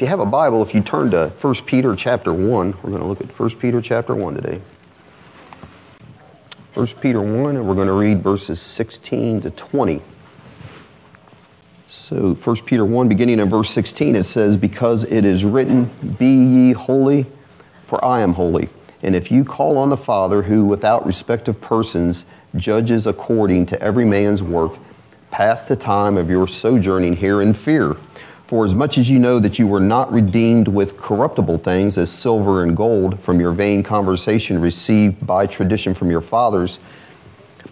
If you have a Bible, if you turn to 1 Peter chapter 1, we're going to look at 1 Peter chapter 1 today. 1 Peter 1, and we're going to read verses 16 to 20. So 1 Peter 1, beginning in verse 16, it says, Because it is written, Be ye holy, for I am holy. And if you call on the Father, who without respect of persons judges according to every man's work, pass the time of your sojourning here in fear. For as much as you know that you were not redeemed with corruptible things as silver and gold from your vain conversation received by tradition from your fathers,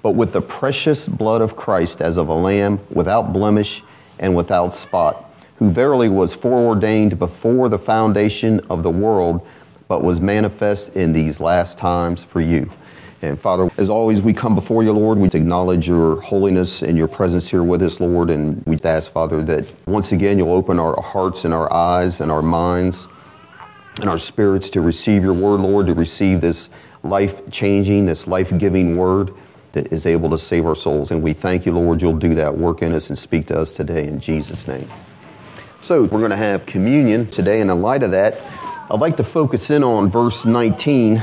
but with the precious blood of Christ as of a lamb without blemish and without spot, who verily was foreordained before the foundation of the world, but was manifest in these last times for you and Father, as always, we come before you, Lord. We acknowledge your holiness and your presence here with us, Lord. And we ask, Father, that once again you'll open our hearts and our eyes and our minds and our spirits to receive your word, Lord, to receive this life changing, this life giving word that is able to save our souls. And we thank you, Lord, you'll do that work in us and speak to us today in Jesus' name. So we're going to have communion today. And in light of that, I'd like to focus in on verse 19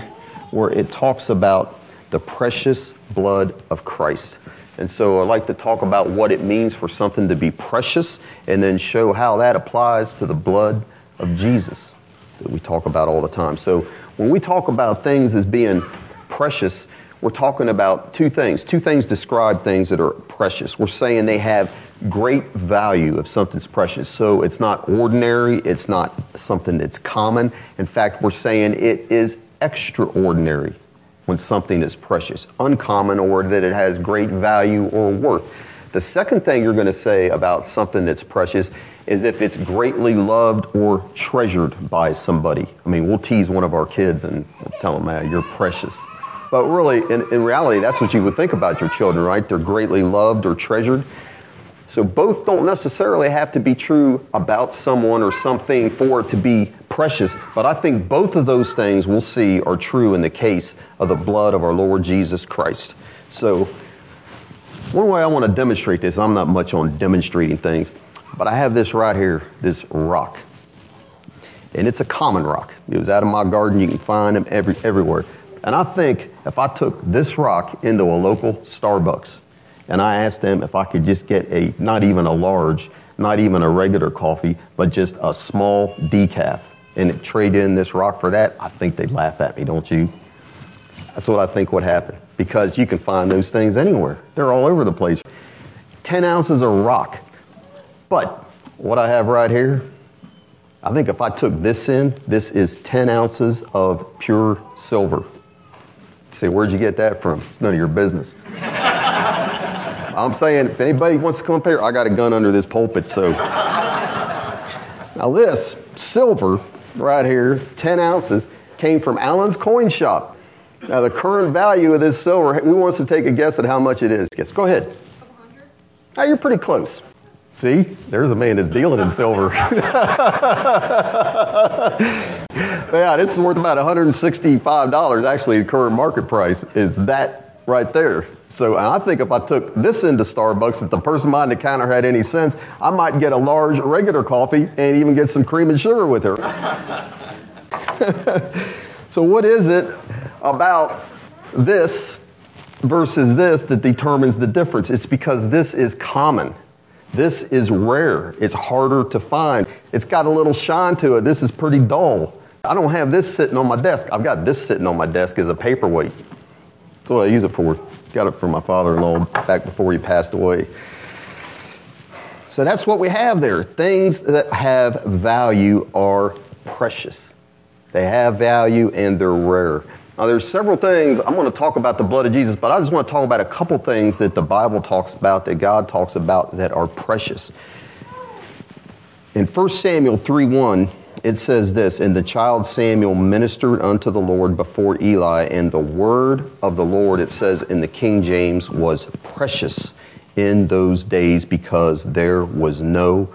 where it talks about the precious blood of Christ. And so I'd like to talk about what it means for something to be precious and then show how that applies to the blood of Jesus that we talk about all the time. So when we talk about things as being precious, we're talking about two things. Two things describe things that are precious. We're saying they have great value if something's precious. So it's not ordinary, it's not something that's common. In fact, we're saying it is extraordinary when something is precious, uncommon, or that it has great value or worth. The second thing you're going to say about something that's precious is if it's greatly loved or treasured by somebody. I mean, we'll tease one of our kids and tell them, man, you're precious. But really, in, in reality, that's what you would think about your children, right? They're greatly loved or treasured. So both don't necessarily have to be true about someone or something for it to be precious, but I think both of those things we'll see are true in the case of the blood of our Lord Jesus Christ. So one way I want to demonstrate this, I'm not much on demonstrating things, but I have this right here, this rock. And it's a common rock. It was out of my garden. You can find them every, everywhere. And I think if I took this rock into a local Starbucks and I asked them if I could just get a, not even a large, not even a regular coffee, but just a small decaf and trade in this rock for that, I think they'd laugh at me, don't you? That's what I think would happen because you can find those things anywhere. They're all over the place. 10 ounces of rock. But what I have right here, I think if I took this in, this is 10 ounces of pure silver. You say, where'd you get that from? It's none of your business. I'm saying if anybody wants to come up here, I got a gun under this pulpit. So now this silver right here, 10 ounces, came from Allen's Coin Shop. Now the current value of this silver, who wants to take a guess at how much it is? Guess. Go ahead. Now you're pretty close. See, there's a man that's dealing in silver. yeah, this is worth about $165. Actually, the current market price is that right there. So I think if I took this into Starbucks, if the person behind the counter had any sense, I might get a large regular coffee and even get some cream and sugar with her. so what is it about this versus this that determines the difference? It's because this is common. This is rare. It's harder to find. It's got a little shine to it. This is pretty dull. I don't have this sitting on my desk. I've got this sitting on my desk as a paperweight. That's what I use it for. Got it from my father in law back before he passed away. So that's what we have there. Things that have value are precious. They have value and they're rare. Now, there's several things. I'm going to talk about the blood of Jesus, but I just want to talk about a couple things that the Bible talks about, that God talks about, that are precious. In 1 Samuel 3 1, it says this And the child Samuel ministered unto the Lord before Eli, and the word of the Lord, it says in the King James, was precious in those days because there was no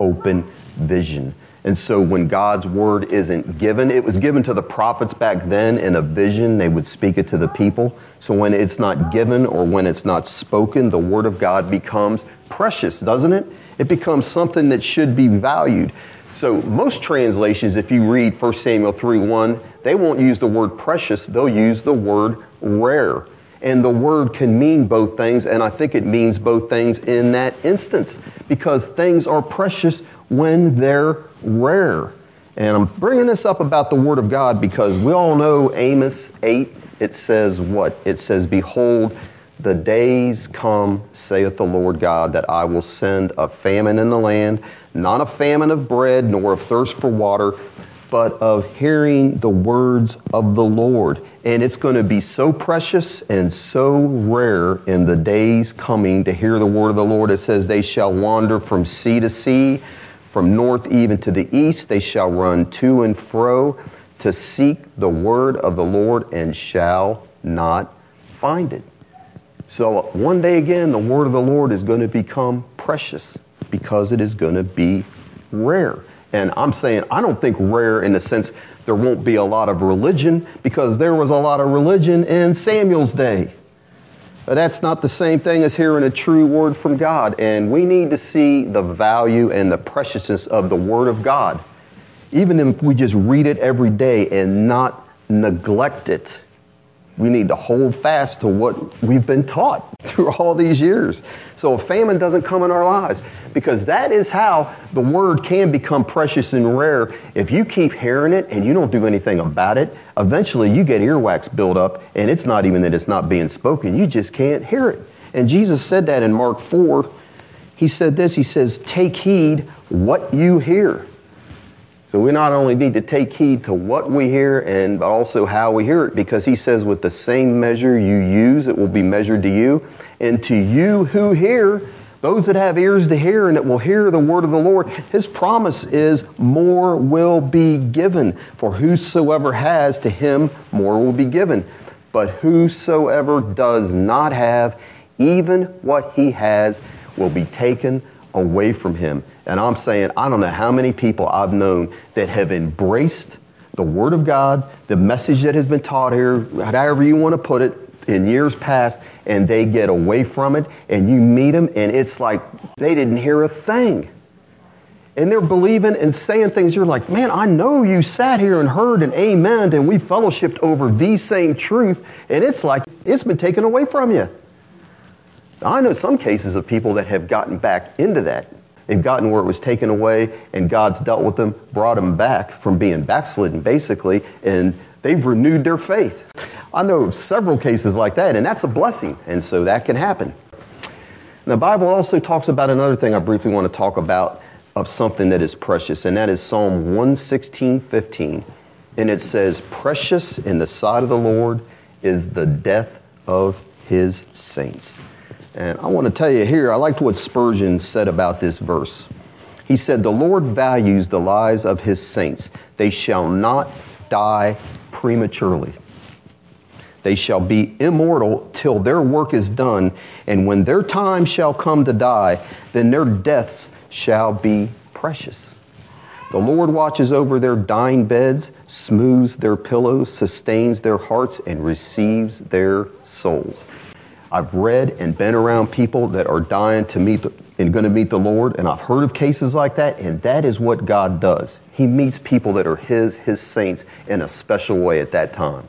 open vision. And so when God's word isn't given, it was given to the prophets back then in a vision, they would speak it to the people. So when it's not given or when it's not spoken, the word of God becomes precious, doesn't it? It becomes something that should be valued. So most translations, if you read 1 Samuel 3 1, they won't use the word precious, they'll use the word rare. And the word can mean both things, and I think it means both things in that instance because things are precious when they're rare. And I'm bringing this up about the Word of God because we all know Amos 8, it says what? It says, Behold, the days come, saith the Lord God, that I will send a famine in the land, not a famine of bread, nor of thirst for water, but of hearing the words of the Lord. And it's going to be so precious and so rare in the days coming to hear the word of the Lord. It says, They shall wander from sea to sea, from north even to the east. They shall run to and fro to seek the word of the Lord and shall not find it. So one day again, the word of the Lord is going to become precious because it is going to be rare. And I'm saying, I don't think rare in the sense there won't be a lot of religion because there was a lot of religion in Samuel's day. But that's not the same thing as hearing a true word from God. And we need to see the value and the preciousness of the word of God. Even if we just read it every day and not neglect it we need to hold fast to what we've been taught through all these years. So a famine doesn't come in our lives because that is how the word can become precious and rare. If you keep hearing it and you don't do anything about it, eventually you get earwax build up and it's not even that it's not being spoken, you just can't hear it. And Jesus said that in Mark 4. He said this, he says, "Take heed what you hear." So we not only need to take heed to what we hear and but also how we hear it because he says with the same measure you use it will be measured to you and to you who hear those that have ears to hear and that will hear the word of the Lord. His promise is more will be given for whosoever has to him more will be given. But whosoever does not have even what he has will be taken away from him and I'm saying, I don't know how many people I've known that have embraced the Word of God, the message that has been taught here, however you want to put it, in years past, and they get away from it, and you meet them, and it's like they didn't hear a thing. And they're believing and saying things. You're like, man, I know you sat here and heard and amen, and we fellowshipped over the same truth, and it's like it's been taken away from you. I know some cases of people that have gotten back into that They've gotten where it was taken away, and God's dealt with them, brought them back from being backslidden, basically, and they've renewed their faith. I know several cases like that, and that's a blessing, and so that can happen. And the Bible also talks about another thing I briefly want to talk about of something that is precious, and that is Psalm 116 15. And it says, Precious in the sight of the Lord is the death of his saints. And I want to tell you here, I liked what Spurgeon said about this verse. He said, The Lord values the lives of his saints. They shall not die prematurely. They shall be immortal till their work is done, and when their time shall come to die, then their deaths shall be precious. The Lord watches over their dying beds, smooths their pillows, sustains their hearts, and receives their souls. I've read and been around people that are dying to meet the, and going to meet the Lord, and I've heard of cases like that, and that is what God does. He meets people that are His, His saints, in a special way at that time.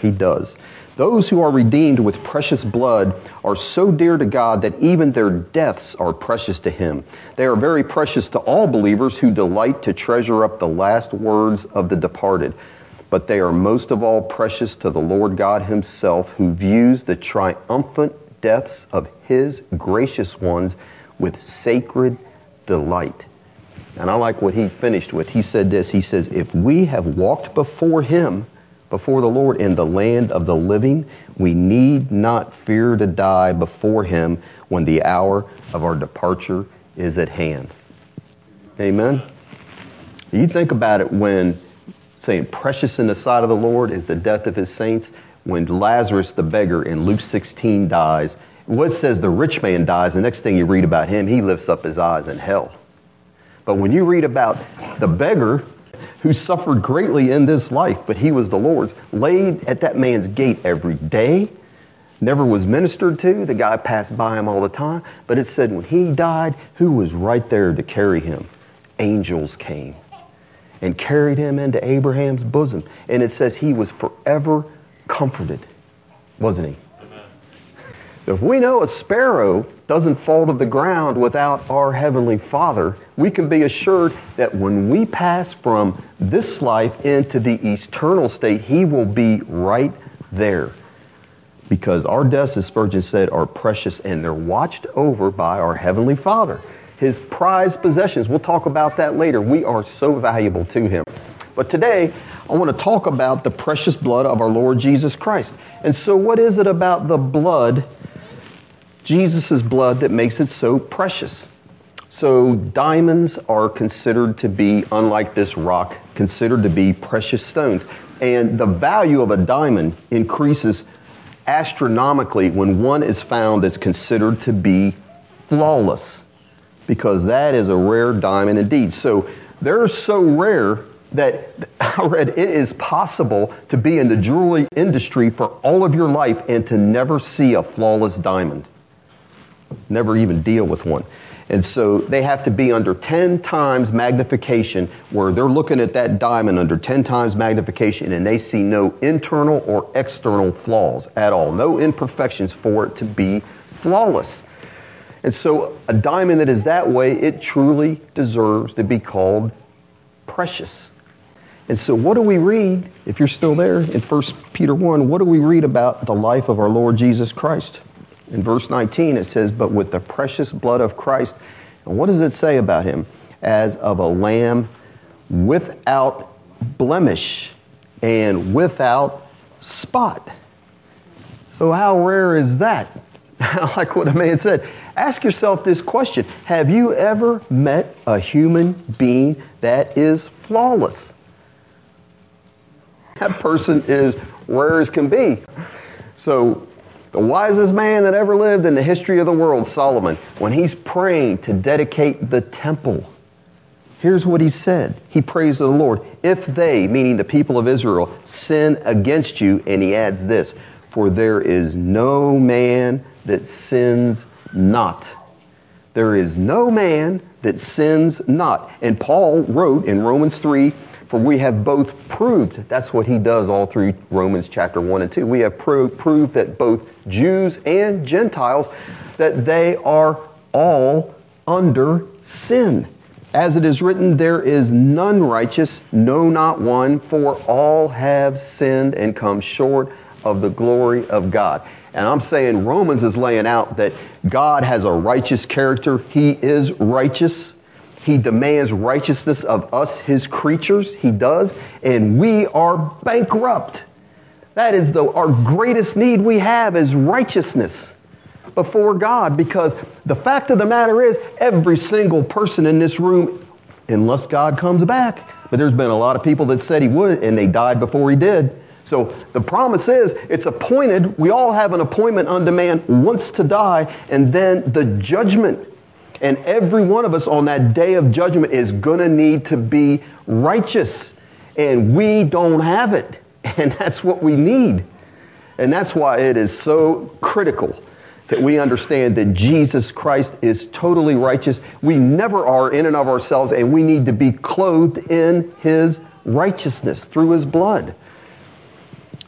He does. Those who are redeemed with precious blood are so dear to God that even their deaths are precious to Him. They are very precious to all believers who delight to treasure up the last words of the departed but they are most of all precious to the Lord God Himself, who views the triumphant deaths of His gracious ones with sacred delight. And I like what he finished with. He said this He says, If we have walked before Him, before the Lord in the land of the living, we need not fear to die before Him when the hour of our departure is at hand. Amen? You think about it when saying, Precious in the sight of the Lord is the death of his saints. When Lazarus, the beggar, in Luke 16 dies, what says the rich man dies, the next thing you read about him, he lifts up his eyes in hell. But when you read about the beggar who suffered greatly in this life, but he was the Lord's, laid at that man's gate every day, never was ministered to. The guy passed by him all the time. But it said when he died, who was right there to carry him? angels came and carried him into Abraham's bosom. And it says he was forever comforted, wasn't he? If we know a sparrow doesn't fall to the ground without our Heavenly Father, we can be assured that when we pass from this life into the eternal state, He will be right there. Because our deaths, as Spurgeon said, are precious and they're watched over by our Heavenly Father. His prized possessions, we'll talk about that later. We are so valuable to Him. But today, I want to talk about the precious blood of our Lord Jesus Christ. And so, what is it about the blood Jesus' blood that makes it so precious. So, diamonds are considered to be, unlike this rock, considered to be precious stones. And the value of a diamond increases astronomically when one is found that's considered to be flawless, because that is a rare diamond indeed. So, they're so rare that I read it is possible to be in the jewelry industry for all of your life and to never see a flawless diamond never even deal with one. And so they have to be under 10 times magnification, where they're looking at that diamond under 10 times magnification and they see no internal or external flaws at all, no imperfections for it to be flawless. And so a diamond that is that way, it truly deserves to be called precious. And so, what do we read, if you're still there in 1 Peter 1, what do we read about the life of our Lord Jesus Christ? In verse 19, it says, But with the precious blood of Christ, and what does it say about him? As of a lamb without blemish and without spot. So, how rare is that? like what a man said. Ask yourself this question Have you ever met a human being that is flawless? That person is rare as can be. So, the wisest man that ever lived in the history of the world, Solomon, when he's praying to dedicate the temple, here's what he said. He prays to the Lord, if they, meaning the people of Israel, sin against you, and he adds this, for there is no man that sins not. There is no man that sins not. And Paul wrote in Romans 3 for we have both proved, that's what he does all through Romans chapter 1 and 2. We have pro- proved that both Jews and Gentiles, that they are all under sin. As it is written, there is none righteous, no, not one, for all have sinned and come short of the glory of God. And I'm saying Romans is laying out that God has a righteous character. He is righteous. He demands righteousness of us, his creatures. He does. And we are bankrupt. That is the, our greatest need we have is righteousness before God because the fact of the matter is every single person in this room, unless God comes back, but there's been a lot of people that said he would and they died before he did. So the promise is it's appointed. We all have an appointment unto man once to die and then the judgment and every one of us on that day of judgment is going to need to be righteous. And we don't have it. And that's what we need. And that's why it is so critical that we understand that Jesus Christ is totally righteous. We never are in and of ourselves, and we need to be clothed in his righteousness through his blood.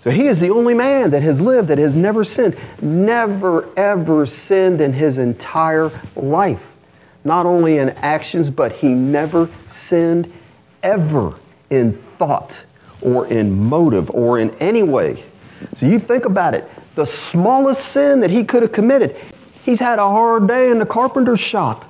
So he is the only man that has lived that has never sinned, never ever sinned in his entire life not only in actions, but he never sinned ever in thought or in motive or in any way. So you think about it the smallest sin that he could have committed, he's had a hard day in the carpenter's shop,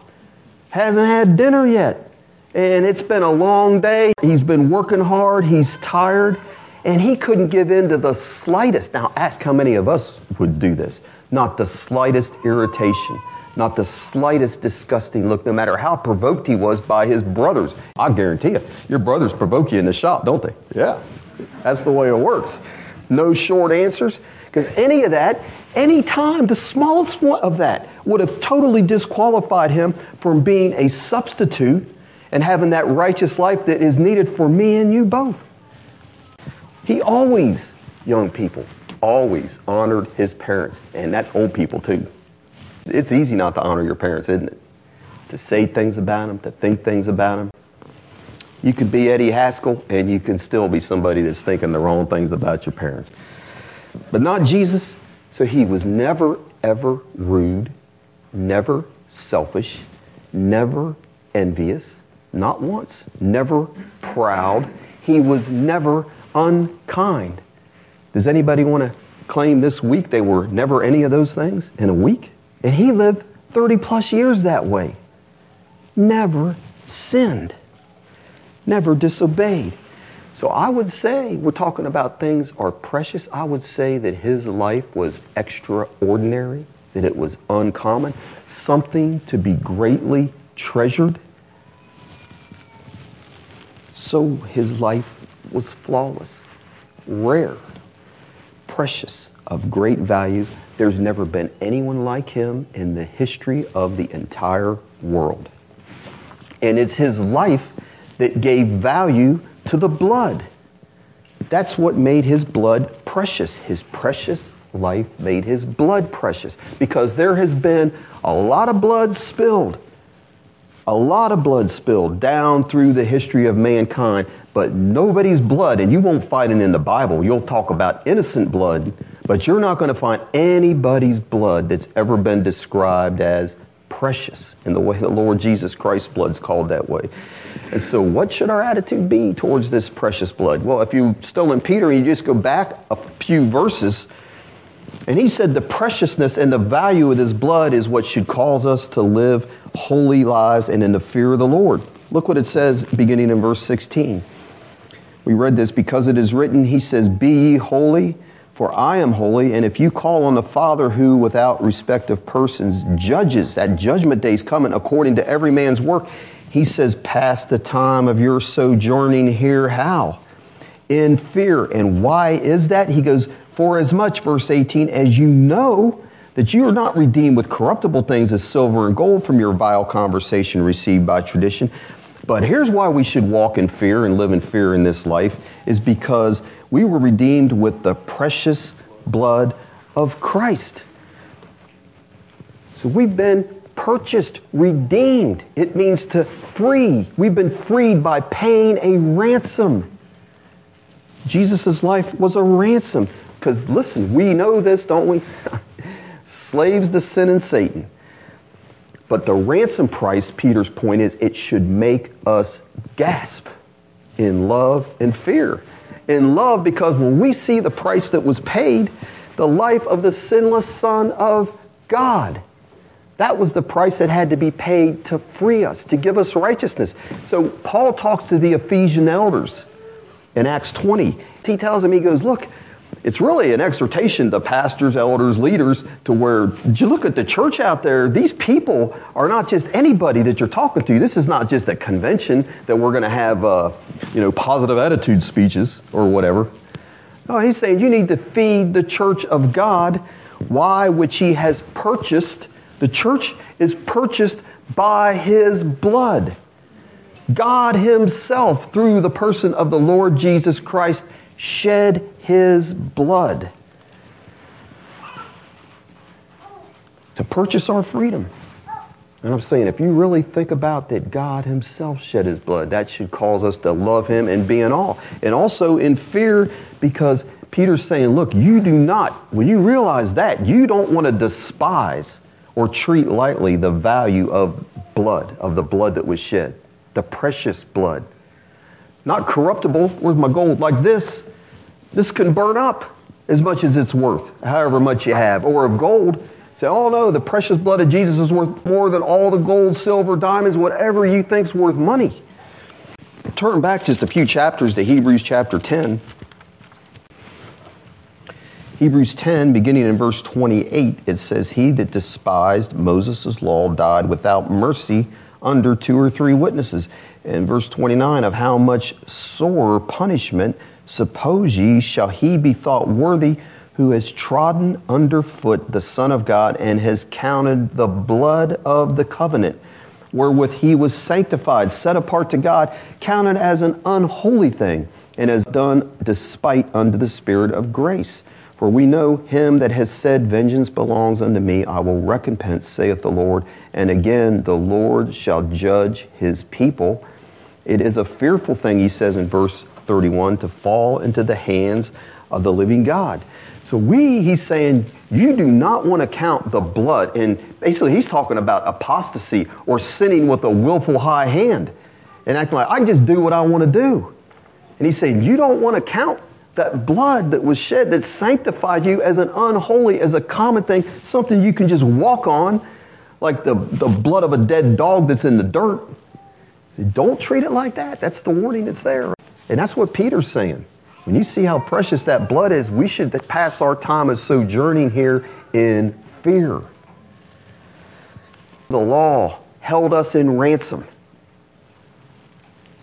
hasn't had dinner yet. And it's been a long day. He's been working hard. He's tired. And he couldn't give in to the slightest. Now, ask how many of us would do this. Not the slightest irritation not the slightest disgusting look, no matter how provoked he was by his brothers. I guarantee you, your brothers provoke you in the shop, don't they? Yeah, that's the way it works. No short answers, because any of that, any time, the smallest one of that would have totally disqualified him from being a substitute and having that righteous life that is needed for me and you both. He always, young people, always honored his parents, and that's old people too. It's easy not to honor your parents, isn't it? To say things about them, to think things about them. You could be Eddie Haskell, and you can still be somebody that's thinking the wrong things about your parents. But not Jesus. So he was never, ever rude, never selfish, never envious, not once, never proud. He was never unkind. Does anybody want to claim this week they were never any of those things in a week? And he lived 30 plus years that way. Never sinned, never disobeyed. So I would say, we're talking about things are precious. I would say that his life was extraordinary, that it was uncommon, something to be greatly treasured. So his life was flawless, rare, precious, of great value. There's never been anyone like him in the history of the entire world. And it's his life that gave value to the blood. That's what made his blood precious. His precious life made his blood precious because there has been a lot of blood spilled. A lot of blood spilled down through the history of mankind, but nobody's blood, and you won't find it in the Bible. You'll talk about innocent blood, but you're not going to find anybody's blood that's ever been described as precious in the way the Lord Jesus Christ's blood's called that way. And so, what should our attitude be towards this precious blood? Well, if you're still in Peter and you just go back a few verses, and he said the preciousness and the value of this blood is what should cause us to live holy lives and in the fear of the Lord. Look what it says beginning in verse 16. We read this because it is written, he says, Be ye holy for I am holy, and if you call on the Father who, without respect of persons, judges, that judgment day is coming according to every man's work, he says, Pass the time of your sojourning here. How? In fear. And why is that? He goes, For as much, verse 18, as you know that you are not redeemed with corruptible things as silver and gold from your vile conversation received by tradition. But here's why we should walk in fear and live in fear in this life is because we were redeemed with the precious blood of Christ. So we've been purchased, redeemed. It means to free. We've been freed by paying a ransom. Jesus' life was a ransom. Because listen, we know this, don't we? Slaves to sin and Satan. But the ransom price, Peter's point is, it should make us gasp in love and fear in love because when we see the price that was paid, the life of the sinless Son of God, that was the price that had to be paid to free us, to give us righteousness. So Paul talks to the Ephesian elders in Acts 20. He tells them, he goes, Look, it's really an exhortation to pastors, elders, leaders to where you look at the church out there, these people are not just anybody that you're talking to. This is not just a convention that we're going to have, uh, you know, positive attitude speeches or whatever. No, he's saying you need to feed the church of God. Why? Which he has purchased. The church is purchased by his blood. God himself, through the person of the Lord Jesus Christ, shed his blood to purchase our freedom. And I'm saying, if you really think about that God Himself shed His blood, that should cause us to love Him and be in awe. And also in fear, because Peter's saying, look, you do not, when you realize that, you don't want to despise or treat lightly the value of blood, of the blood that was shed, the precious blood. Not corruptible, where's my gold? Like this, this can burn up as much as it's worth, however much you have. Or of gold, say, oh no, the precious blood of Jesus is worth more than all the gold, silver, diamonds, whatever you think's worth money. Turn back just a few chapters to Hebrews chapter 10. Hebrews 10, beginning in verse 28, it says, He that despised Moses' law died without mercy under two or three witnesses. In verse 29, of how much sore punishment Suppose ye, shall he be thought worthy who has trodden underfoot the Son of God and has counted the blood of the covenant, wherewith he was sanctified, set apart to God, counted as an unholy thing, and has done despite unto the Spirit of grace. For we know him that has said, Vengeance belongs unto me, I will recompense, saith the Lord. And again, the Lord shall judge his people. It is a fearful thing, he says in verse 31, to fall into the hands of the living God. So we, he's saying, you do not want to count the blood. And basically, he's talking about apostasy or sinning with a willful high hand and acting like, I just do what I want to do. And he's saying, you don't want to count that blood that was shed that sanctified you as an unholy, as a common thing, something you can just walk on, like the, the blood of a dead dog that's in the dirt. Don't treat it like that. That's the warning that's there. And that's what Peter's saying. When you see how precious that blood is, we should pass our time as sojourning here in fear. The law held us in ransom,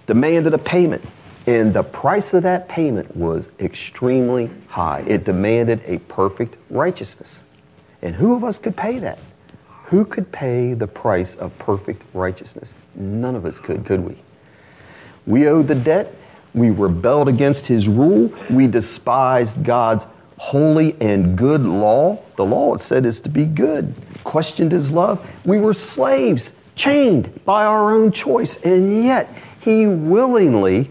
demanded a payment, and the price of that payment was extremely high. It demanded a perfect righteousness. And who of us could pay that? Who could pay the price of perfect righteousness? None of us could, could we? We owed the debt. We rebelled against his rule. We despised God's holy and good law. The law, it said, is to be good. Questioned his love. We were slaves, chained by our own choice. And yet, he willingly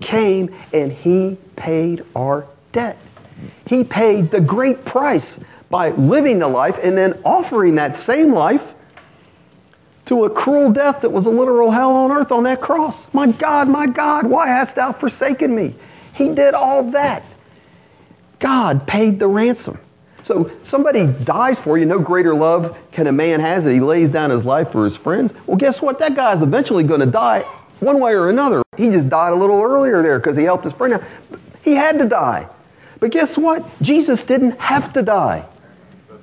came and he paid our debt. He paid the great price by living the life and then offering that same life to a cruel death that was a literal hell on earth on that cross. My God, my God, why hast thou forsaken me? He did all that. God paid the ransom. So somebody dies for you. No greater love can a man has that he lays down his life for his friends. Well, guess what? That guy's eventually going to die one way or another. He just died a little earlier there because he helped his friend. out. He had to die. But guess what? Jesus didn't have to die.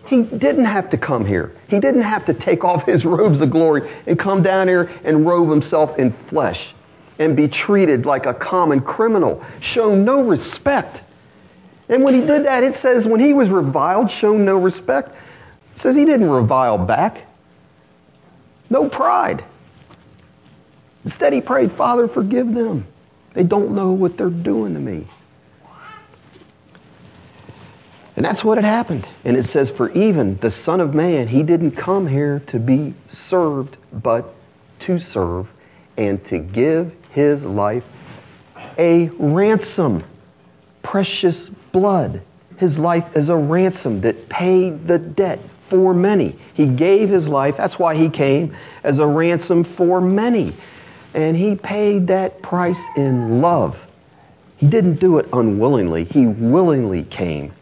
He didn't have to come here. He didn't have to take off his robes of glory and come down here and robe himself in flesh and be treated like a common criminal, shown no respect. And when he did that, it says when he was reviled, shown no respect, it says he didn't revile back. No pride. Instead, he prayed, Father, forgive them. They don't know what they're doing to me. And that's what had happened. And it says, For even the Son of Man, he didn't come here to be served, but to serve and to give his life a ransom. Precious blood. His life as a ransom that paid the debt for many. He gave his life, that's why he came, as a ransom for many. And he paid that price in love. He didn't do it unwillingly, he willingly came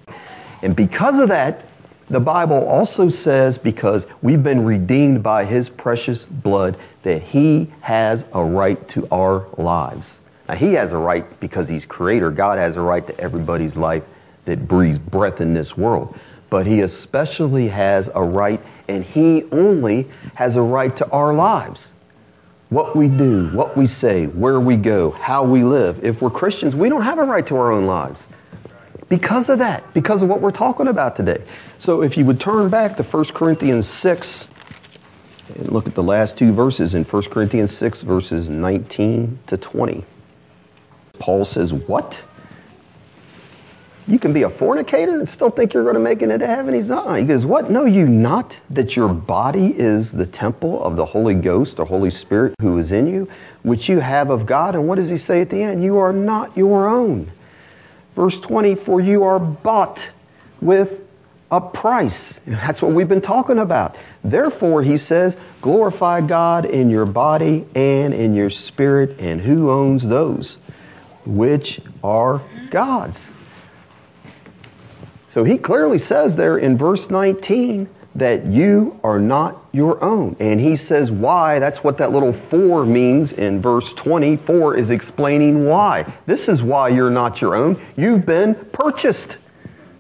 and because of that, the Bible also says, because we've been redeemed by his precious blood, that he has a right to our lives. Now, he has a right because he's creator. God has a right to everybody's life that breathes breath in this world. But he especially has a right, and he only has a right to our lives. What we do, what we say, where we go, how we live. If we're Christians, we don't have a right to our own lives because of that, because of what we're talking about today. So if you would turn back to 1 Corinthians 6 and look at the last two verses in 1 Corinthians 6, verses 19 to 20. Paul says, What? You can be a fornicator and still think you're going to make it into heaven? He's not. He goes, What? Know you not that your body is the temple of the Holy Ghost the Holy Spirit who is in you, which you have of God? And what does he say at the end? You are not your own. Verse 20, for you are bought with a price. That's what we've been talking about. Therefore, he says, glorify God in your body and in your spirit. And who owns those? Which are God's. So he clearly says there in verse 19 that you are not your own. And he says why. That's what that little for means in verse 24 is explaining why. This is why you're not your own. You've been purchased.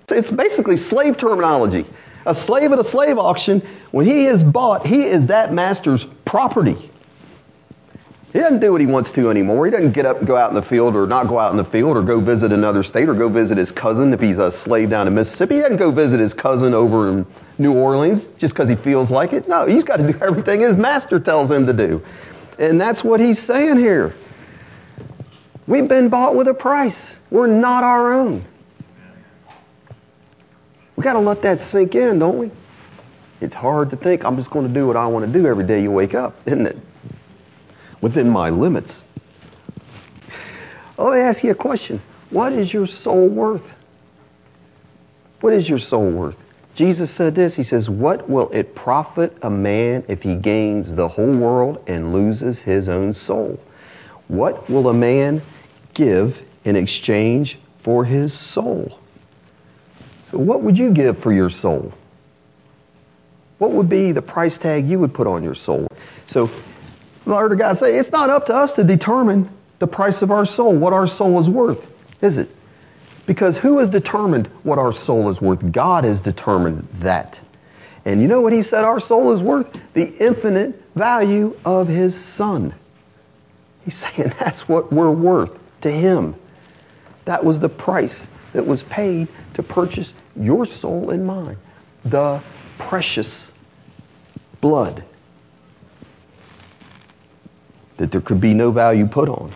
It's basically slave terminology. A slave at a slave auction, when he is bought, he is that master's property. He doesn't do what he wants to anymore. He doesn't get up and go out in the field or not go out in the field or go visit another state or go visit his cousin if he's a slave down in Mississippi. He doesn't go visit his cousin over in New Orleans just because he feels like it. No, he's got to do everything his master tells him to do. And that's what he's saying here. We've been bought with a price. We're not our own. We got to let that sink in, don't we? It's hard to think I'm just going to do what I want to do every day you wake up, isn't it? Within my limits. Let me ask you a question. What is your soul worth? What is your soul worth? Jesus said this. He says, What will it profit a man if he gains the whole world and loses his own soul? What will a man give in exchange for his soul? So, what would you give for your soul? What would be the price tag you would put on your soul? So, I heard a guy say, It's not up to us to determine the price of our soul, what our soul is worth, is it? Because who has determined what our soul is worth? God has determined that. And you know what he said our soul is worth? The infinite value of his son. He's saying that's what we're worth to him. That was the price that was paid to purchase your soul and mine. The precious blood that there could be no value put on.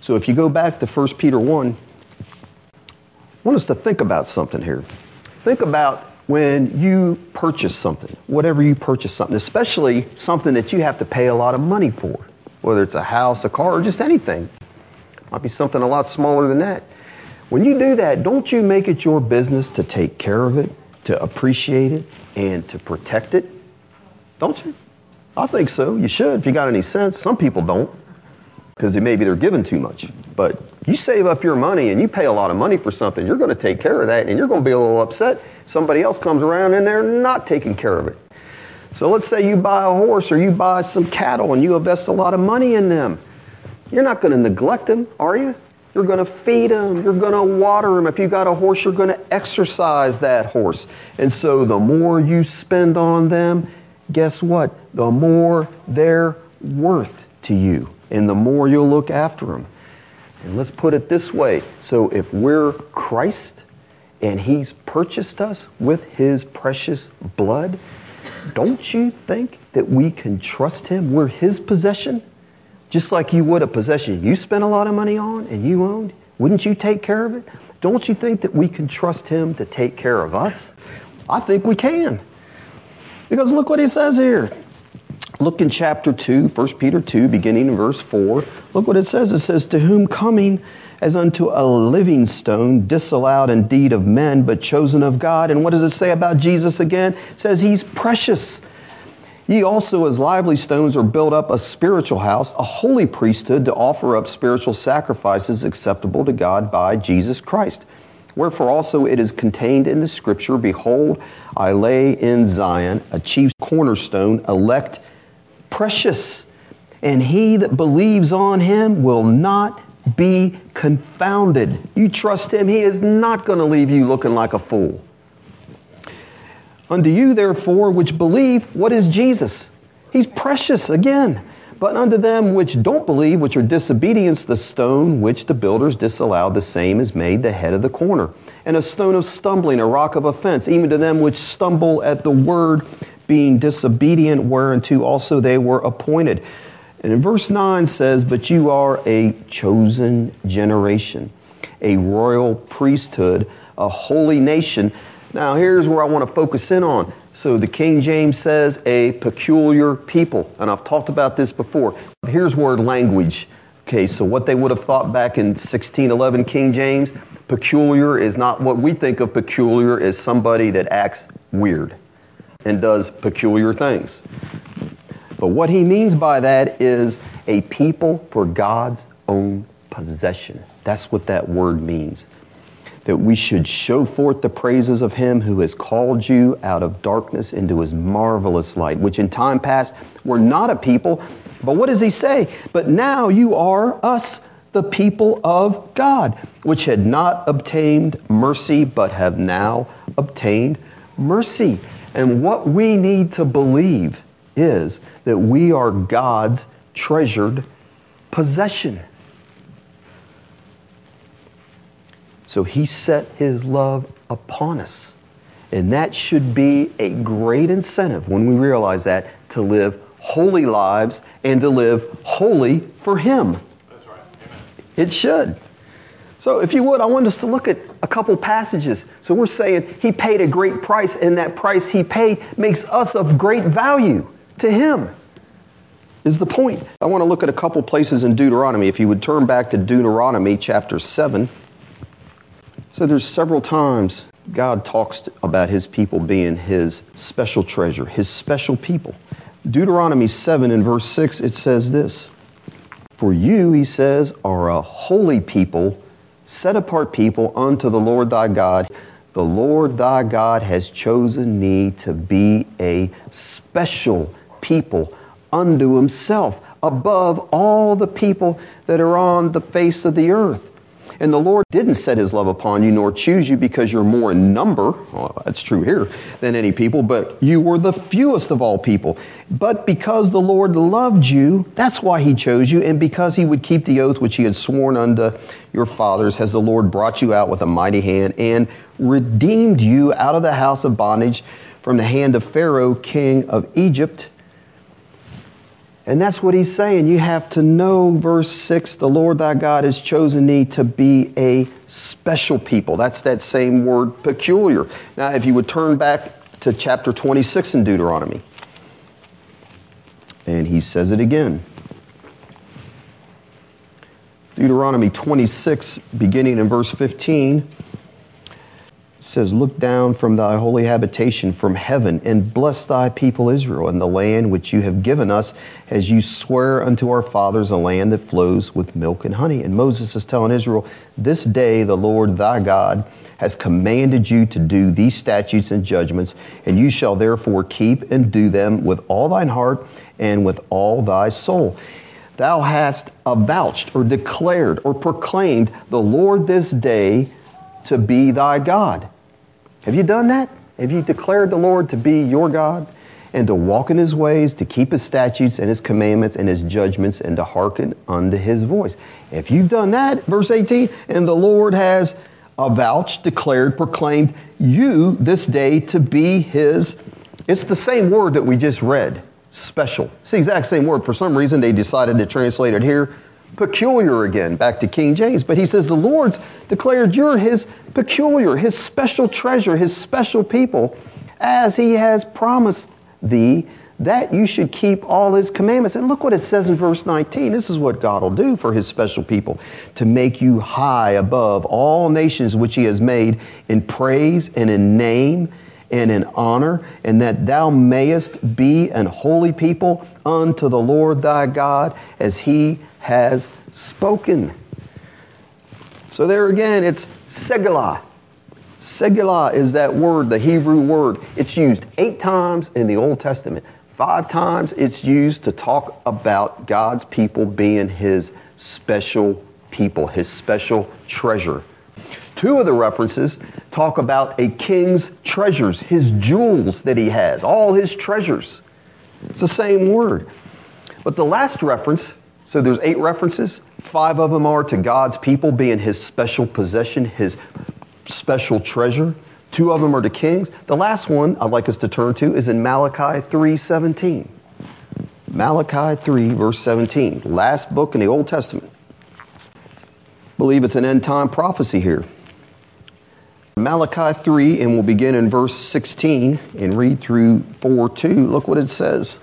So if you go back to 1 Peter 1, I want us to think about something here. Think about when you purchase something, whatever you purchase something, especially something that you have to pay a lot of money for, whether it's a house, a car, or just anything. Might be something a lot smaller than that. When you do that, don't you make it your business to take care of it, to appreciate it, and to protect it? Don't you? I think so. You should if you got any sense. Some people don't because maybe they're given too much. But you save up your money and you pay a lot of money for something, you're going to take care of that and you're going to be a little upset. Somebody else comes around and they're not taking care of it. So let's say you buy a horse or you buy some cattle and you invest a lot of money in them. You're not going to neglect them, are you? You're going to feed them. You're going to water them. If you got a horse, you're going to exercise that horse. And so the more you spend on them, guess what? The more they're worth to you and the more you'll look after them. And let's put it this way. So if we're Christ and he's purchased us with his precious blood, don't you think that we can trust him? We're his possession just like you would a possession you spent a lot of money on and you owned. Wouldn't you take care of it? Don't you think that we can trust Him to take care of us? I think we can. Because look what He says here. Look in chapter 2, 1 Peter 2, beginning in verse 4. Look what it says. It says, To whom coming as unto a living stone, disallowed indeed of men, but chosen of God. And what does it say about Jesus again? It says he's precious. Ye also, as lively stones, are built up a spiritual house, a holy priesthood, to offer up spiritual sacrifices acceptable to God by Jesus Christ. Wherefore also it is contained in the Scripture Behold, I lay in Zion a chief cornerstone, elect, precious, and he that believes on him will not be confounded. You trust him, he is not going to leave you looking like a fool. Unto you, therefore, which believe, what is Jesus? He's precious again. But unto them which don't believe, which are disobedience, the stone which the builders disallowed, the same is made the head of the corner, and a stone of stumbling, a rock of offense, even to them which stumble at the word, being disobedient, whereunto also they were appointed. And in verse 9 says, But you are a chosen generation, a royal priesthood, a holy nation now, here's where I want to focus in on. So, the King James says a peculiar people. And I've talked about this before. Here's word language. Okay, so what they would have thought back in 1611 King James, peculiar is not what we think of peculiar as somebody that acts weird and does peculiar things. But what he means by that is a people for God's own possession. That's what that word means that we should show forth the praises of him who has called you out of darkness into his marvelous light, which in time past were not a people. But what does he say? But now you are us, the people of God, which had not obtained mercy, but have now obtained mercy. And what we need to believe is that we are God's treasured possession. So he set his love upon us. And that should be a great incentive when we realize that to live holy lives and to live holy for him. That's right. It should. So, if you would, I want us to look at a couple passages. So, we're saying he paid a great price, and that price he paid makes us of great value to him. is the point. I want to look at a couple places in Deuteronomy. If you would turn back to Deuteronomy chapter 7. So there's several times God talks about his people being his special treasure, his special people. Deuteronomy 7 and verse 6, it says this For you, he says, are a holy people, set apart people unto the Lord thy God. The Lord thy God has chosen me to be a special people unto himself above all the people that are on the face of the earth. And the Lord didn't set his love upon you nor choose you because you're more in number, well, that's true here, than any people, but you were the fewest of all people. But because the Lord loved you, that's why he chose you, and because he would keep the oath which he had sworn unto your fathers, has the Lord brought you out with a mighty hand and redeemed you out of the house of bondage from the hand of Pharaoh, king of Egypt and that's what he's saying. You have to know, verse 6, the Lord thy God has chosen thee to be a special people. That's that same word, peculiar. Now, if you would turn back to chapter 26 in Deuteronomy, and he says it again. Deuteronomy 26, beginning in verse 15 says, Look down from thy holy habitation from heaven and bless thy people Israel and the land which you have given us as you swear unto our fathers, a land that flows with milk and honey. And Moses is telling Israel, This day the Lord thy God has commanded you to do these statutes and judgments, and you shall therefore keep and do them with all thine heart and with all thy soul. Thou hast avouched or declared or proclaimed the Lord this day to be thy God. Have you done that? Have you declared the Lord to be your God and to walk in his ways, to keep his statutes and his commandments and his judgments, and to hearken unto his voice? If you've done that, verse 18, and the Lord has avouched, declared, proclaimed you this day to be his, it's the same word that we just read, special. It's the exact same word. For some reason, they decided to translate it here peculiar again, back to King James. But he says, The Lord's declared you're his peculiar, his special treasure, his special people, as he has promised thee that you should keep all his commandments. And look what it says in verse 19. This is what God will do for his special people to make you high above all nations which he has made in praise and in name and in honor, and that thou mayest be an holy people unto the Lord thy God as he has spoken. So there again, it's segula. Segula is that word, the Hebrew word. It's used eight times in the Old Testament. Five times it's used to talk about God's people being his special people, his special treasure. Two of the references talk about a king's treasures, his jewels that he has, all his treasures. It's the same word. But the last reference so there's eight references. Five of them are to God's people being his special possession, his special treasure. Two of them are to kings. The last one I'd like us to turn to is in Malachi 3:17. Malachi 3 verse 17, last book in the Old Testament. I believe it's an end time prophecy here. Malachi 3 and we'll begin in verse 16 and read through 4 2. Look what it says.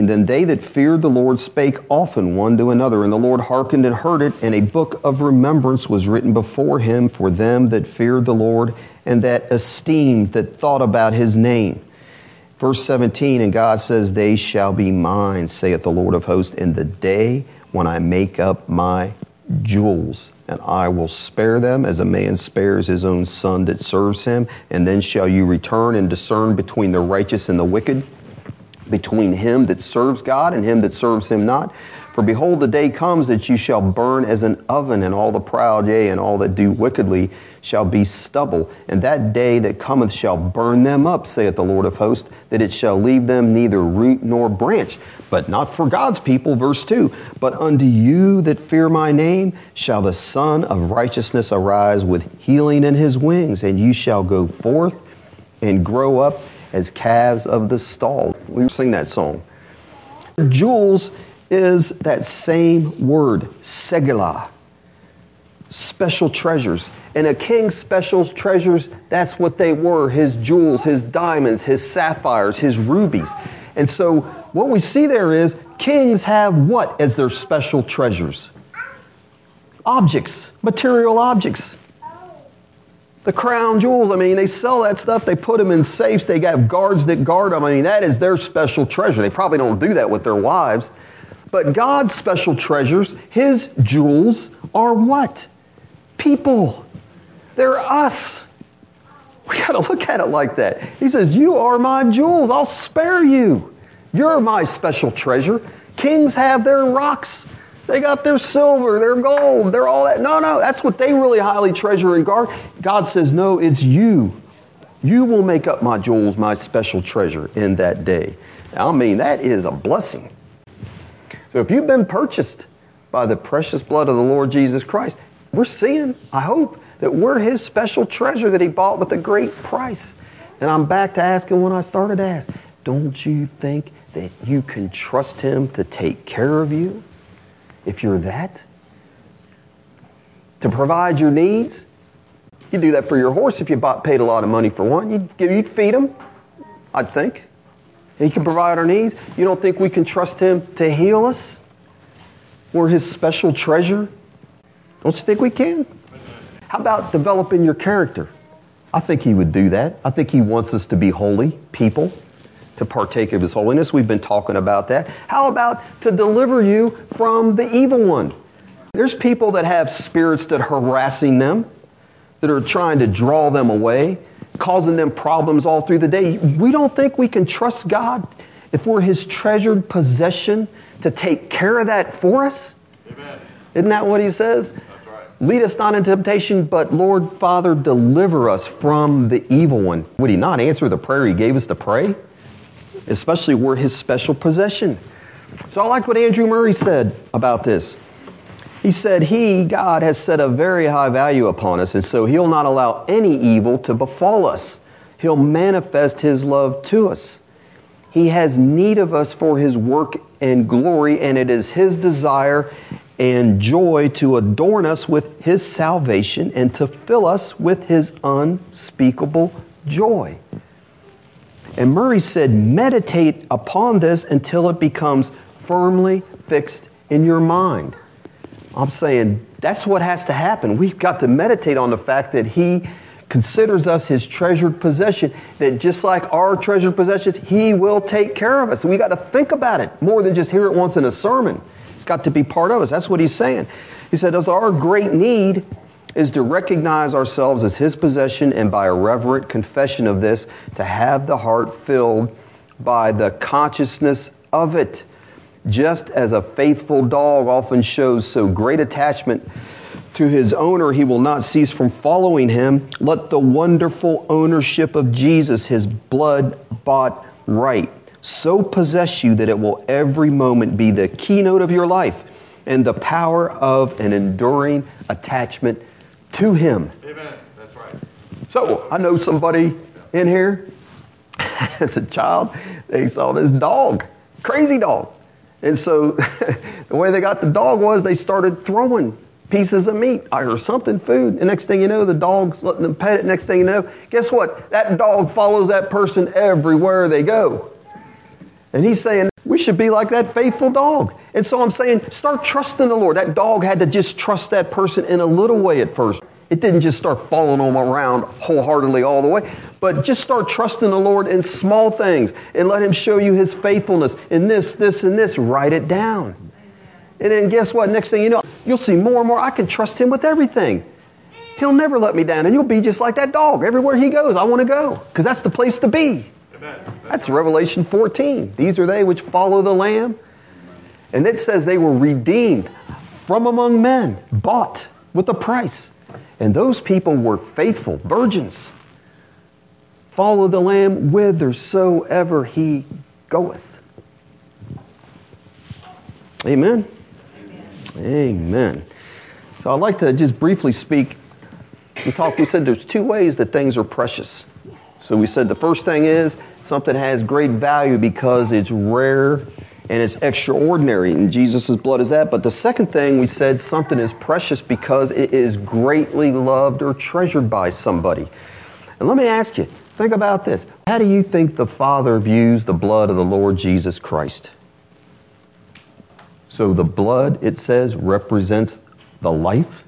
And then they that feared the Lord spake often one to another, and the Lord hearkened and heard it, and a book of remembrance was written before him for them that feared the Lord, and that esteemed, that thought about his name. Verse 17, and God says, They shall be mine, saith the Lord of hosts, in the day when I make up my jewels, and I will spare them as a man spares his own son that serves him. And then shall you return and discern between the righteous and the wicked between him that serves God and him that serves him not. For behold, the day comes that you shall burn as an oven, and all the proud, yea, and all that do wickedly shall be stubble. And that day that cometh shall burn them up, saith the Lord of hosts, that it shall leave them neither root nor branch. But not for God's people, verse 2. But unto you that fear my name shall the Sun of righteousness arise with healing in his wings, and you shall go forth and grow up as calves of the stall. We sing that song. Jewels is that same word, segula, special treasures. And a king's special treasures, that's what they were his jewels, his diamonds, his sapphires, his rubies. And so what we see there is kings have what as their special treasures? Objects, material objects. The crown jewels, I mean, they sell that stuff, they put them in safes, they got guards that guard them. I mean, that is their special treasure. They probably don't do that with their wives. But God's special treasures, His jewels, are what? People. They're us. We got to look at it like that. He says, You are my jewels. I'll spare you. You're my special treasure. Kings have their rocks. They got their silver, their gold, they're all that. No, no, that's what they really highly treasure and guard. God says, No, it's you. You will make up my jewels, my special treasure in that day. I mean, that is a blessing. So if you've been purchased by the precious blood of the Lord Jesus Christ, we're seeing, I hope, that we're his special treasure that he bought with a great price. And I'm back to asking when I started to ask, don't you think that you can trust him to take care of you if you're that? To provide your needs? You'd do that for your horse if you bought, paid a lot of money for one. You'd, give, you'd feed him, I'd think. He can provide our needs. You don't think we can trust him to heal us? We're his special treasure. Don't you think we can? How about developing your character? I think he would do that. I think he wants us to be holy people, to partake of his holiness. We've been talking about that. How about to deliver you from the evil one? There's people that have spirits that are harassing them, that are trying to draw them away, causing them problems all through the day. We don't think we can trust God if we're his treasured possession to take care of that for us. Amen. Isn't that what he says? Lead us not into temptation, but Lord Father, deliver us from the evil one. Would he not answer the prayer he gave us to pray? Especially we're his special possession. So I like what Andrew Murray said about this. He said, He, God, has set a very high value upon us, and so He'll not allow any evil to befall us. He'll manifest His love to us. He has need of us for His work and glory, and it is His desire and joy to adorn us with His salvation and to fill us with His unspeakable joy. And Murray said, meditate upon this until it becomes firmly fixed in your mind. I'm saying that's what has to happen. We've got to meditate on the fact that He considers us His treasured possession, that just like our treasured possessions, He will take care of us. we got to think about it more than just hear it once in a sermon got to be part of us. That's what he's saying. He said, our great need is to recognize ourselves as his possession and by a reverent confession of this, to have the heart filled by the consciousness of it. Just as a faithful dog often shows so great attachment to his owner, he will not cease from following him. Let the wonderful ownership of Jesus, his blood bought right, so possess you that it will every moment be the keynote of your life and the power of an enduring attachment to Him. Amen. That's right. So I know somebody in here as a child, they saw this dog, crazy dog. And so the way they got the dog was they started throwing pieces of meat or something, food. And next thing you know, the dog's letting them pet it. Next thing you know, guess what? That dog follows that person everywhere they go. And he's saying, we should be like that faithful dog. And so I'm saying, start trusting the Lord. That dog had to just trust that person in a little way at first. It didn't just start following them around wholeheartedly all the way, but just start trusting the Lord in small things and let Him show you His faithfulness in this, this, and this. Write it down. And then guess what? Next thing you know, you'll see more and more. I can trust Him with everything. He'll never let me down. And you'll be just like that dog. Everywhere He goes, I want to go because that's the place to be. That's Revelation 14. These are they which follow the Lamb. And it says they were redeemed from among men, bought with a price. And those people were faithful, virgins. Follow the Lamb whithersoever he goeth. Amen. Amen. Amen. So I'd like to just briefly speak. We talked, we said there's two ways that things are precious. So we said the first thing is something has great value because it's rare and it's extraordinary, and Jesus' blood is that. But the second thing we said something is precious because it is greatly loved or treasured by somebody. And let me ask you, think about this. How do you think the Father views the blood of the Lord Jesus Christ? So the blood, it says, represents the life.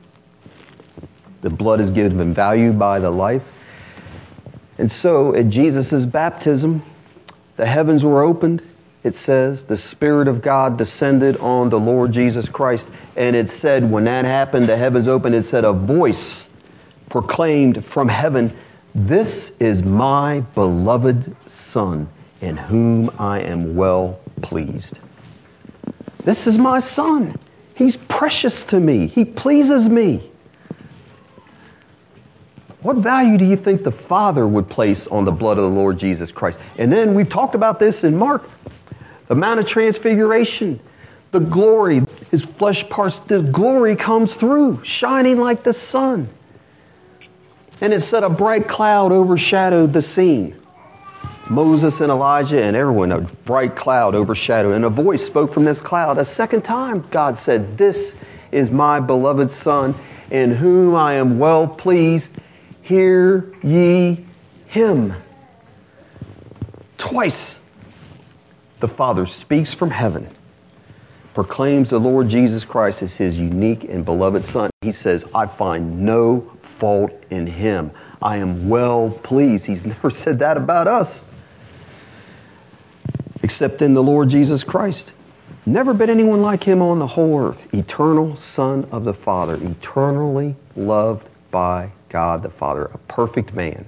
The blood is given value by the life. And so at Jesus' baptism, the heavens were opened. It says the Spirit of God descended on the Lord Jesus Christ. And it said, when that happened, the heavens opened, it said, a voice proclaimed from heaven, This is my beloved Son, in whom I am well pleased. This is my Son. He's precious to me. He pleases me. What value do you think the Father would place on the blood of the Lord Jesus Christ? And then we've talked about this in Mark the Mount of Transfiguration, the glory, his flesh parts, this glory comes through, shining like the sun. And it said a bright cloud overshadowed the scene. Moses and Elijah and everyone, a bright cloud overshadowed. And a voice spoke from this cloud. A second time, God said, This is my beloved Son, in whom I am well pleased. Hear ye him. Twice, the Father speaks from heaven, proclaims the Lord Jesus Christ as his unique and beloved Son. He says, I find no fault in him. I am well pleased. He's never said that about us except in the Lord Jesus Christ. Never been anyone like him on the whole earth. Eternal Son of the Father, eternally loved by God the Father, a perfect man.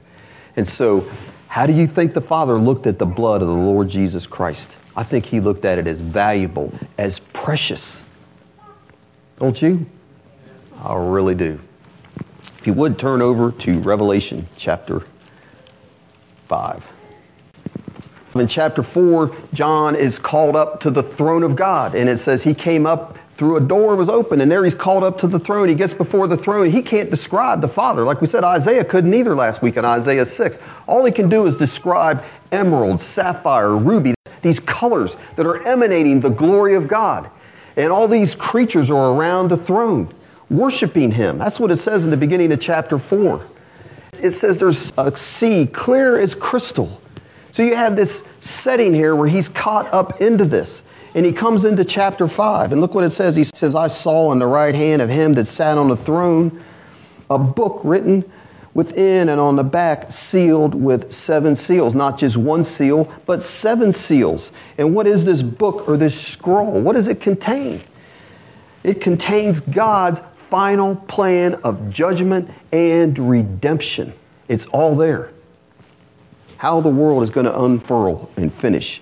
And so, how do you think the Father looked at the blood of the Lord Jesus Christ? I think he looked at it as valuable, as precious. Don't you? I really do. If you would turn over to Revelation chapter 5. In chapter 4, John is called up to the throne of God, and it says he came up through a door was open, and there he's called up to the throne. He gets before the throne. He can't describe the Father. Like we said, Isaiah couldn't either last week in Isaiah 6. All he can do is describe emerald, sapphire, ruby, these colors that are emanating the glory of God. And all these creatures are around the throne worshiping him. That's what it says in the beginning of chapter 4. It says there's a sea clear as crystal. So you have this setting here where he's caught up into this. And he comes into chapter 5. And look what it says. He says, I saw in the right hand of him that sat on the throne a book written within and on the back sealed with seven seals. Not just one seal, but seven seals. And what is this book or this scroll? What does it contain? It contains God's final plan of judgment and redemption. It's all there. How the world is going to unfurl and finish.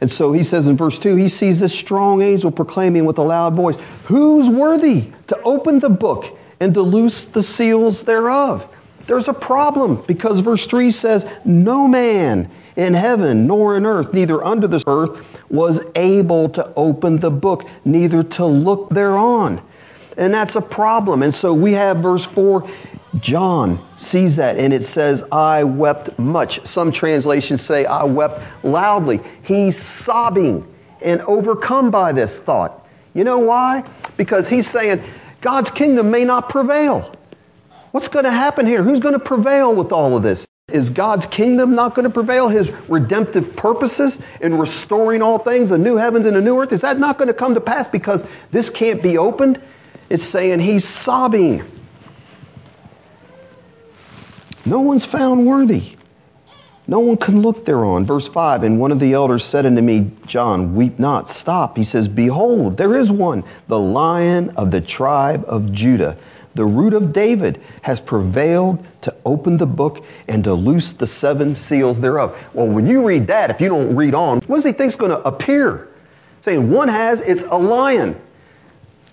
And so he says in verse 2 he sees this strong angel proclaiming with a loud voice, Who's worthy to open the book and to loose the seals thereof? There's a problem because verse 3 says, No man in heaven nor in earth, neither under the earth, was able to open the book, neither to look thereon. And that's a problem. And so we have verse 4 John sees that and it says, I wept much. Some translations say, I wept loudly. He's sobbing and overcome by this thought. You know why? Because he's saying, God's kingdom may not prevail. What's going to happen here? Who's going to prevail with all of this? Is God's kingdom not going to prevail? His redemptive purposes in restoring all things, a new heavens and a new earth, is that not going to come to pass because this can't be opened? It's saying he's sobbing. No one's found worthy. No one can look thereon. Verse 5 And one of the elders said unto me, John, weep not, stop. He says, Behold, there is one, the lion of the tribe of Judah. The root of David has prevailed to open the book and to loose the seven seals thereof. Well, when you read that, if you don't read on, what does he think is going to appear? Saying one has, it's a lion.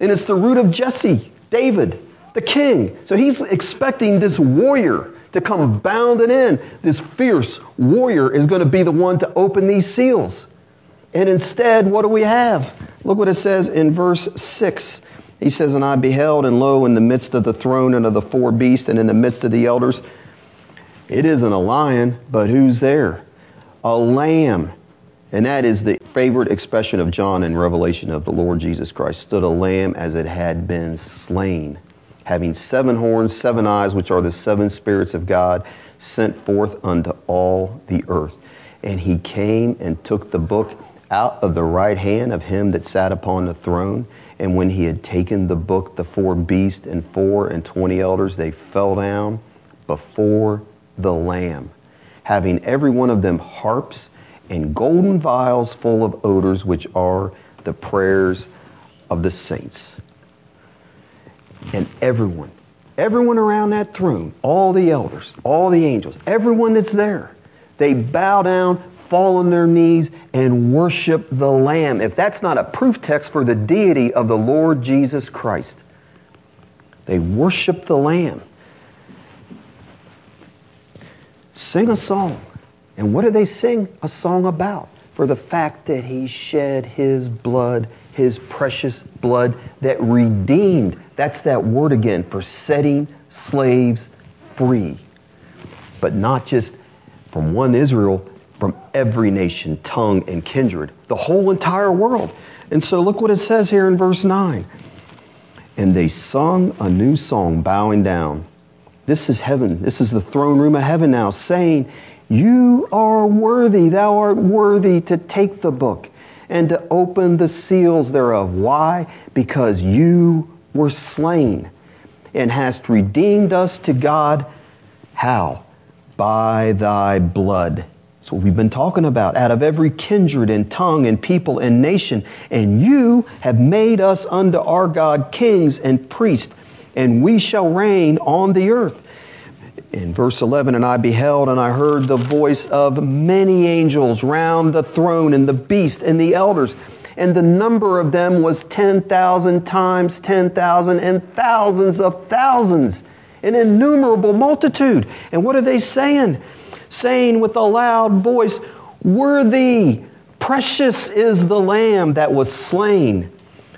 And it's the root of Jesse, David, the king. So he's expecting this warrior to come bounding in. This fierce warrior is going to be the one to open these seals. And instead, what do we have? Look what it says in verse 6. He says, And I beheld, and lo, in the midst of the throne and of the four beasts, and in the midst of the elders, it isn't a lion, but who's there? A lamb. And that is the favorite expression of John in Revelation of the Lord Jesus Christ stood a lamb as it had been slain. Having seven horns, seven eyes, which are the seven spirits of God, sent forth unto all the earth. And he came and took the book out of the right hand of him that sat upon the throne. And when he had taken the book, the four beasts and four and twenty elders, they fell down before the Lamb, having every one of them harps and golden vials full of odors, which are the prayers of the saints. And everyone, everyone around that throne, all the elders, all the angels, everyone that's there, they bow down, fall on their knees, and worship the Lamb. If that's not a proof text for the deity of the Lord Jesus Christ, they worship the Lamb. Sing a song. And what do they sing a song about? For the fact that he shed his blood, his precious blood that redeemed. That's that word again for setting slaves free. But not just from one Israel, from every nation, tongue, and kindred, the whole entire world. And so look what it says here in verse 9. And they sung a new song, bowing down. This is heaven. This is the throne room of heaven now, saying, You are worthy, thou art worthy to take the book and to open the seals thereof. Why? Because you were slain and hast redeemed us to God. How? By thy blood. That's what we've been talking about. Out of every kindred and tongue and people and nation. And you have made us unto our God kings and priests, and we shall reign on the earth. In verse 11, and I beheld and I heard the voice of many angels round the throne and the beast and the elders. And the number of them was 10,000 times 10,000 and thousands of thousands, an innumerable multitude. And what are they saying? Saying with a loud voice, Worthy, precious is the Lamb that was slain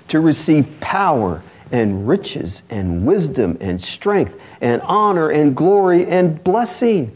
to receive power and riches and wisdom and strength and honor and glory and blessing.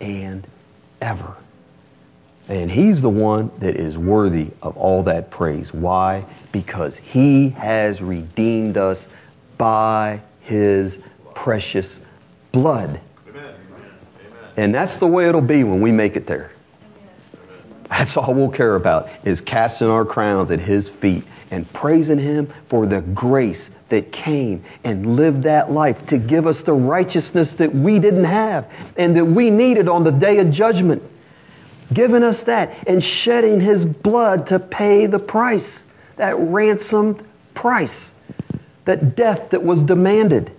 and ever. And he's the one that is worthy of all that praise. Why? Because he has redeemed us by his precious blood. And that's the way it'll be when we make it there. That's all we'll care about is casting our crowns at his feet and praising him for the grace that came and lived that life to give us the righteousness that we didn't have and that we needed on the day of judgment. Giving us that and shedding his blood to pay the price, that ransomed price, that death that was demanded.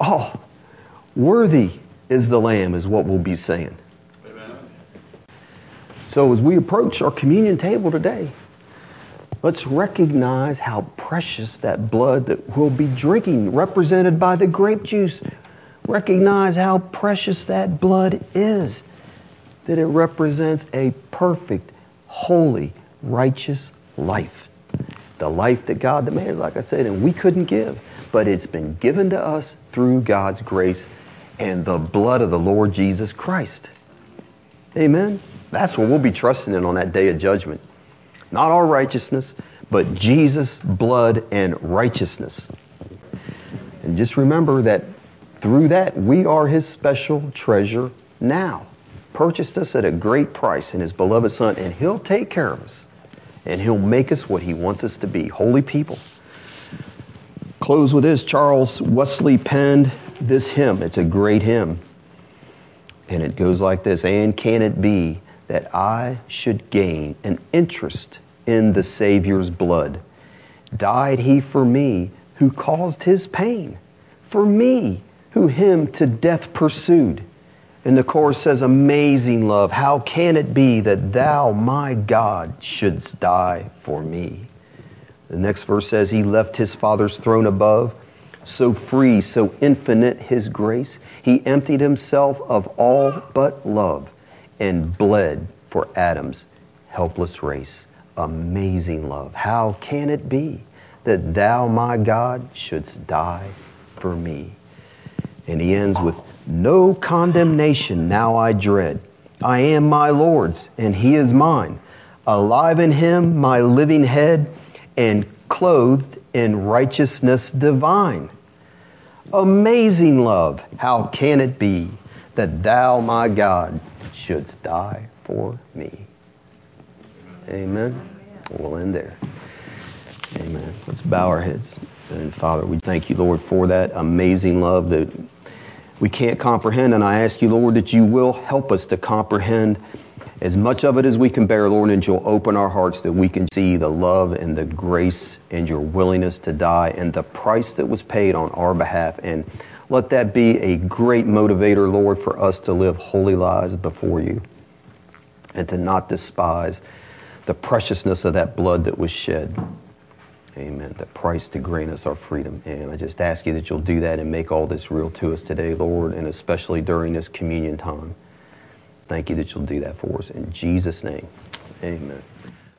Oh, worthy is the Lamb, is what we'll be saying. Amen. So as we approach our communion table today, Let's recognize how precious that blood that we'll be drinking, represented by the grape juice. Recognize how precious that blood is, that it represents a perfect, holy, righteous life. The life that God demands, like I said, and we couldn't give, but it's been given to us through God's grace and the blood of the Lord Jesus Christ. Amen. That's what we'll be trusting in on that day of judgment. Not our righteousness, but Jesus' blood and righteousness. And just remember that through that, we are his special treasure now. Purchased us at a great price in his beloved Son, and he'll take care of us. And he'll make us what he wants us to be holy people. Close with this Charles Wesley penned this hymn. It's a great hymn. And it goes like this And can it be that I should gain an interest in the Savior's blood. Died he for me who caused his pain, for me who him to death pursued. And the chorus says, Amazing love, how can it be that thou, my God, shouldst die for me? The next verse says, He left his Father's throne above, so free, so infinite his grace. He emptied himself of all but love and bled for Adam's helpless race. Amazing love. How can it be that thou, my God, shouldst die for me? And he ends with, No condemnation now I dread. I am my Lord's, and he is mine. Alive in him, my living head, and clothed in righteousness divine. Amazing love, how can it be that thou, my God, shouldst die for me? Amen. We'll end there. Amen. Let's bow our heads. And Father, we thank you, Lord, for that amazing love that we can't comprehend. And I ask you, Lord, that you will help us to comprehend as much of it as we can bear, Lord, and you'll open our hearts that we can see the love and the grace and your willingness to die and the price that was paid on our behalf. And let that be a great motivator, Lord, for us to live holy lives before you and to not despise the preciousness of that blood that was shed. Amen. The price to grant us our freedom. And I just ask you that you'll do that and make all this real to us today, Lord, and especially during this communion time. Thank you that you'll do that for us. In Jesus' name, amen.